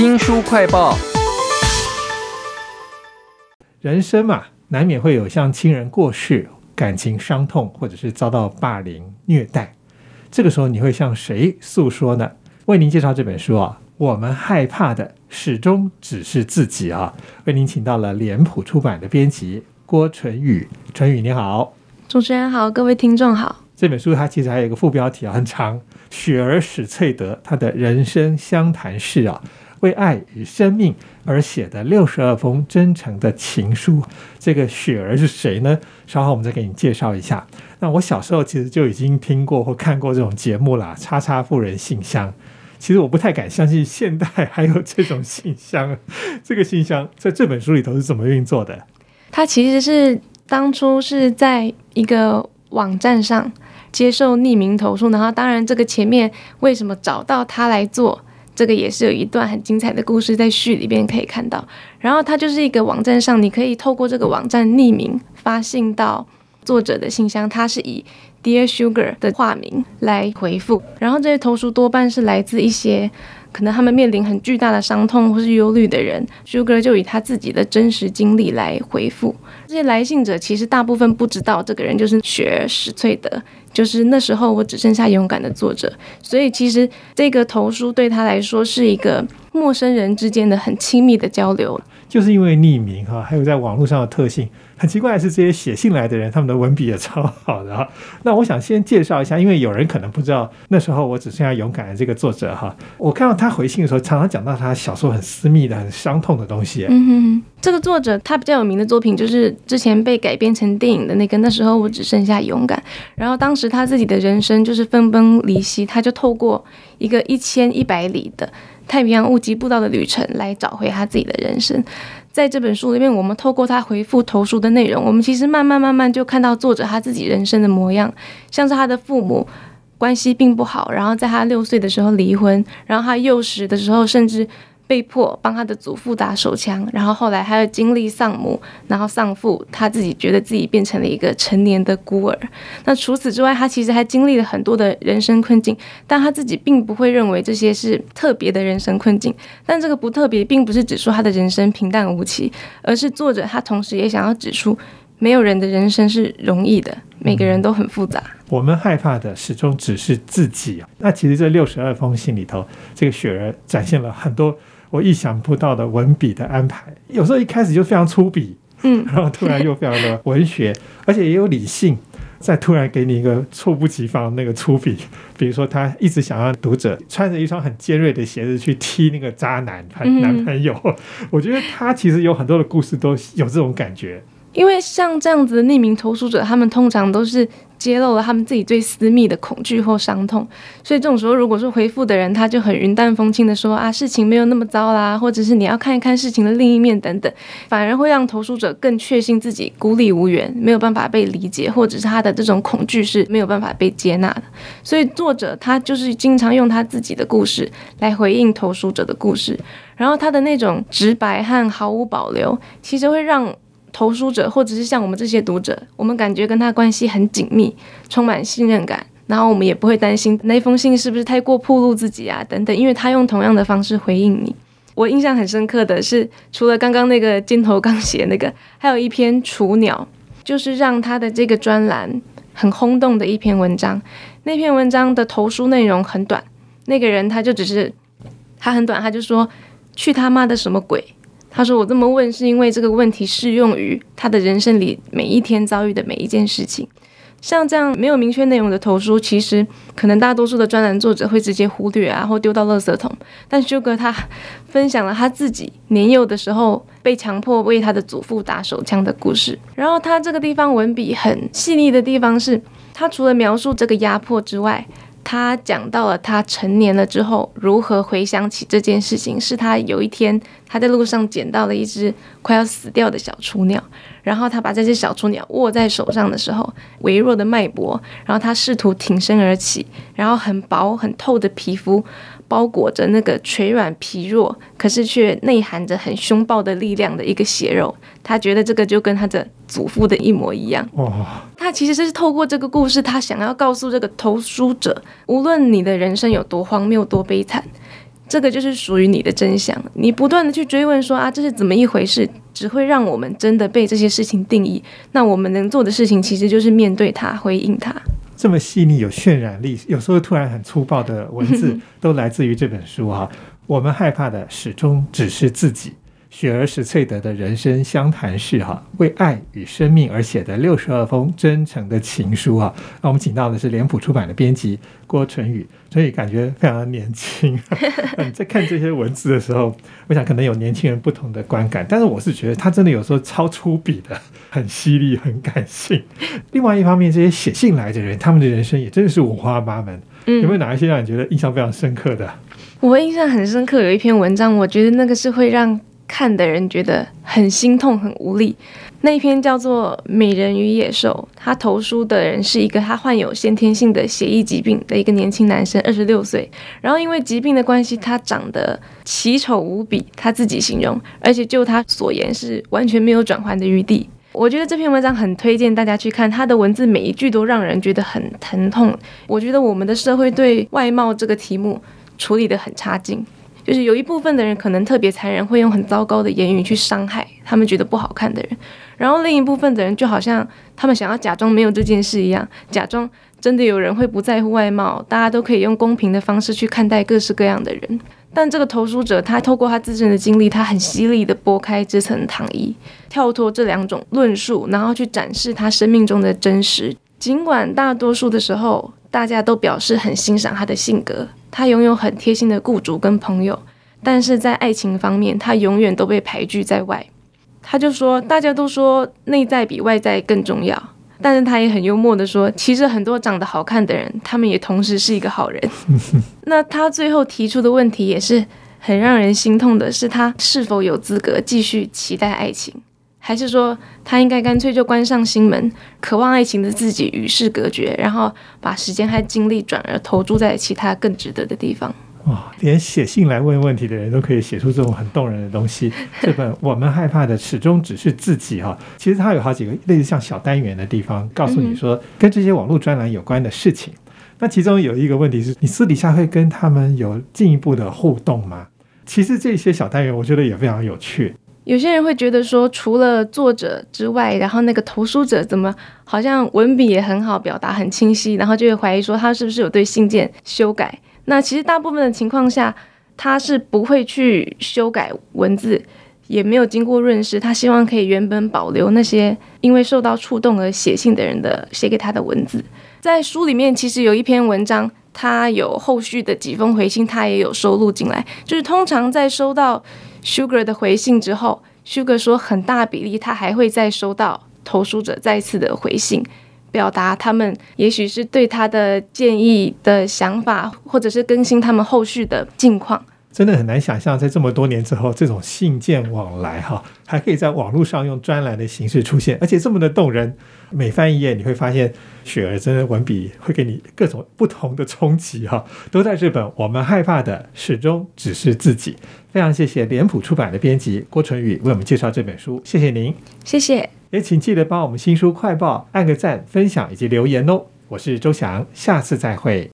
新书快报。人生嘛，难免会有像亲人过世、感情伤痛，或者是遭到霸凌、虐待。这个时候，你会向谁诉说呢？为您介绍这本书啊，我们害怕的始终只是自己啊。为您请到了脸谱出版的编辑郭纯宇，纯宇你好，主持人好，各位听众好。这本书它其实还有一个副标题啊，很长，雪儿史翠德他的人生相谈室啊。为爱与生命而写的六十二封真诚的情书，这个雪儿是谁呢？稍后我们再给你介绍一下。那我小时候其实就已经听过或看过这种节目啦，叉叉夫人信箱。其实我不太敢相信现代还有这种信箱。这个信箱在这本书里头是怎么运作的？它其实是当初是在一个网站上接受匿名投诉，然后当然这个前面为什么找到他来做？这个也是有一段很精彩的故事，在序里边可以看到。然后它就是一个网站上，你可以透过这个网站匿名发信到作者的信箱，它是以 Dear Sugar 的化名来回复。然后这些投书多半是来自一些。可能他们面临很巨大的伤痛或是忧虑的人，Sugar 就以他自己的真实经历来回复这些来信者。其实大部分不知道这个人就是雪史翠德，就是那时候我只剩下勇敢的作者。所以其实这个投书对他来说是一个陌生人之间的很亲密的交流。就是因为匿名哈，还有在网络上的特性。很奇怪的是，这些写信来的人，他们的文笔也超好的哈。那我想先介绍一下，因为有人可能不知道，那时候我只剩下勇敢的这个作者哈。我看到他回信的时候，常常讲到他小时候很私密的、很伤痛的东西。嗯哼，这个作者他比较有名的作品就是之前被改编成电影的那个《那时候我只剩下勇敢》。然后当时他自己的人生就是分崩离析，他就透过一个一千一百里的太平洋物极步道的旅程来找回他自己的人生。在这本书里面，我们透过他回复投诉的内容，我们其实慢慢慢慢就看到作者他自己人生的模样，像是他的父母关系并不好，然后在他六岁的时候离婚，然后他幼时的时候甚至。被迫帮他的祖父打手枪，然后后来还要经历丧母，然后丧父，他自己觉得自己变成了一个成年的孤儿。那除此之外，他其实还经历了很多的人生困境，但他自己并不会认为这些是特别的人生困境。但这个不特别，并不是指出他的人生平淡无奇，而是作者他同时也想要指出，没有人的人生是容易的，每个人都很复杂。我们害怕的始终只是自己啊。那其实这六十二封信里头，这个雪儿展现了很多。我意想不到的文笔的安排，有时候一开始就非常粗鄙，嗯，然后突然又非常的文学，而且也有理性，再突然给你一个猝不及防那个粗鄙，比如说他一直想让读者穿着一双很尖锐的鞋子去踢那个渣男男朋友，我觉得他其实有很多的故事都有这种感觉。因为像这样子的匿名投诉者，他们通常都是揭露了他们自己最私密的恐惧或伤痛，所以这种时候，如果说回复的人他就很云淡风轻的说啊，事情没有那么糟啦，或者是你要看一看事情的另一面等等，反而会让投诉者更确信自己孤立无援，没有办法被理解，或者是他的这种恐惧是没有办法被接纳的。所以作者他就是经常用他自己的故事来回应投诉者的故事，然后他的那种直白和毫无保留，其实会让。投书者，或者是像我们这些读者，我们感觉跟他关系很紧密，充满信任感，然后我们也不会担心那封信是不是太过暴露自己啊等等，因为他用同样的方式回应你。我印象很深刻的是，除了刚刚那个金头刚写那个，还有一篇雏鸟，就是让他的这个专栏很轰动的一篇文章。那篇文章的投书内容很短，那个人他就只是他很短，他就说去他妈的什么鬼。他说：“我这么问是因为这个问题适用于他的人生里每一天遭遇的每一件事情。像这样没有明确内容的投书，其实可能大多数的专栏作者会直接忽略啊，或丢到垃圾桶。但修哥他分享了他自己年幼的时候被强迫为他的祖父打手枪的故事。然后他这个地方文笔很细腻的地方是，他除了描述这个压迫之外。”他讲到了他成年了之后如何回想起这件事情，是他有一天他在路上捡到了一只快要死掉的小雏鸟，然后他把这只小雏鸟握在手上的时候，微弱的脉搏，然后他试图挺身而起，然后很薄很透的皮肤。包裹着那个垂软皮弱，可是却内含着很凶暴的力量的一个血肉，他觉得这个就跟他的祖父的一模一样。哇！他其实是透过这个故事，他想要告诉这个投书者，无论你的人生有多荒谬、多悲惨，这个就是属于你的真相。你不断的去追问说啊，这是怎么一回事，只会让我们真的被这些事情定义。那我们能做的事情，其实就是面对它，回应它。这么细腻、有渲染力，有时候突然很粗暴的文字，都来自于这本书哈。我们害怕的始终只是自己。雪儿史翠德的人生相谈室，哈，为爱与生命而写的六十二封真诚的情书啊。那我们请到的是脸谱出版的编辑郭纯宇，所以感觉非常的年轻。你在看这些文字的时候，我想可能有年轻人不同的观感，但是我是觉得他真的有时候超粗笔的，很犀利，很感性。另外一方面，这些写信来的人，他们的人生也真的是五花八门。嗯有没有哪一些让你觉得印象非常深刻的？我印象很深刻，有一篇文章，我觉得那个是会让。看的人觉得很心痛、很无力。那一篇叫做《美人与野兽》，他投书的人是一个他患有先天性的血液疾病的一个年轻男生，二十六岁。然后因为疾病的关系，他长得奇丑无比，他自己形容，而且就他所言是完全没有转换的余地。我觉得这篇文章很推荐大家去看，他的文字每一句都让人觉得很疼痛。我觉得我们的社会对外貌这个题目处理得很差劲。就是有一部分的人可能特别残忍，会用很糟糕的言语去伤害他们觉得不好看的人，然后另一部分的人就好像他们想要假装没有这件事一样，假装真的有人会不在乎外貌，大家都可以用公平的方式去看待各式各样的人。但这个投书者他透过他自身的经历，他很犀利的剥开这层糖衣，跳脱这两种论述，然后去展示他生命中的真实。尽管大多数的时候，大家都表示很欣赏他的性格。他拥有很贴心的雇主跟朋友，但是在爱情方面，他永远都被排拒在外。他就说，大家都说内在比外在更重要，但是他也很幽默的说，其实很多长得好看的人，他们也同时是一个好人。那他最后提出的问题也是很让人心痛的，是他是否有资格继续期待爱情，还是说他应该干脆就关上心门，渴望爱情的自己与世隔绝，然后把时间和精力转而投注在其他更值得的地方？哇，连写信来问问题的人都可以写出这种很动人的东西。这本我们害怕的始终只是自己哈。其实它有好几个类似像小单元的地方，告诉你说跟这些网络专栏有关的事情。那其中有一个问题是你私底下会跟他们有进一步的互动吗？其实这些小单元我觉得也非常有趣。有些人会觉得说，除了作者之外，然后那个投书者怎么好像文笔也很好，表达很清晰，然后就会怀疑说他是不是有对信件修改。那其实大部分的情况下，他是不会去修改文字，也没有经过润饰。他希望可以原本保留那些因为受到触动而写信的人的写给他的文字。在书里面，其实有一篇文章，他有后续的几封回信，他也有收录进来。就是通常在收到 Sugar 的回信之后，Sugar 说很大比例他还会再收到投书者再次的回信。表达他们也许是对他的建议的想法，或者是更新他们后续的近况。真的很难想象，在这么多年之后，这种信件往来哈，还可以在网络上用专栏的形式出现，而且这么的动人。每翻一页，你会发现雪儿真的文笔会给你各种不同的冲击哈，都在这本《我们害怕的始终只是自己》。非常谢谢脸谱出版的编辑郭纯宇为我们介绍这本书，谢谢您，谢谢。也请记得帮我们新书快报按个赞、分享以及留言哦。我是周翔，下次再会。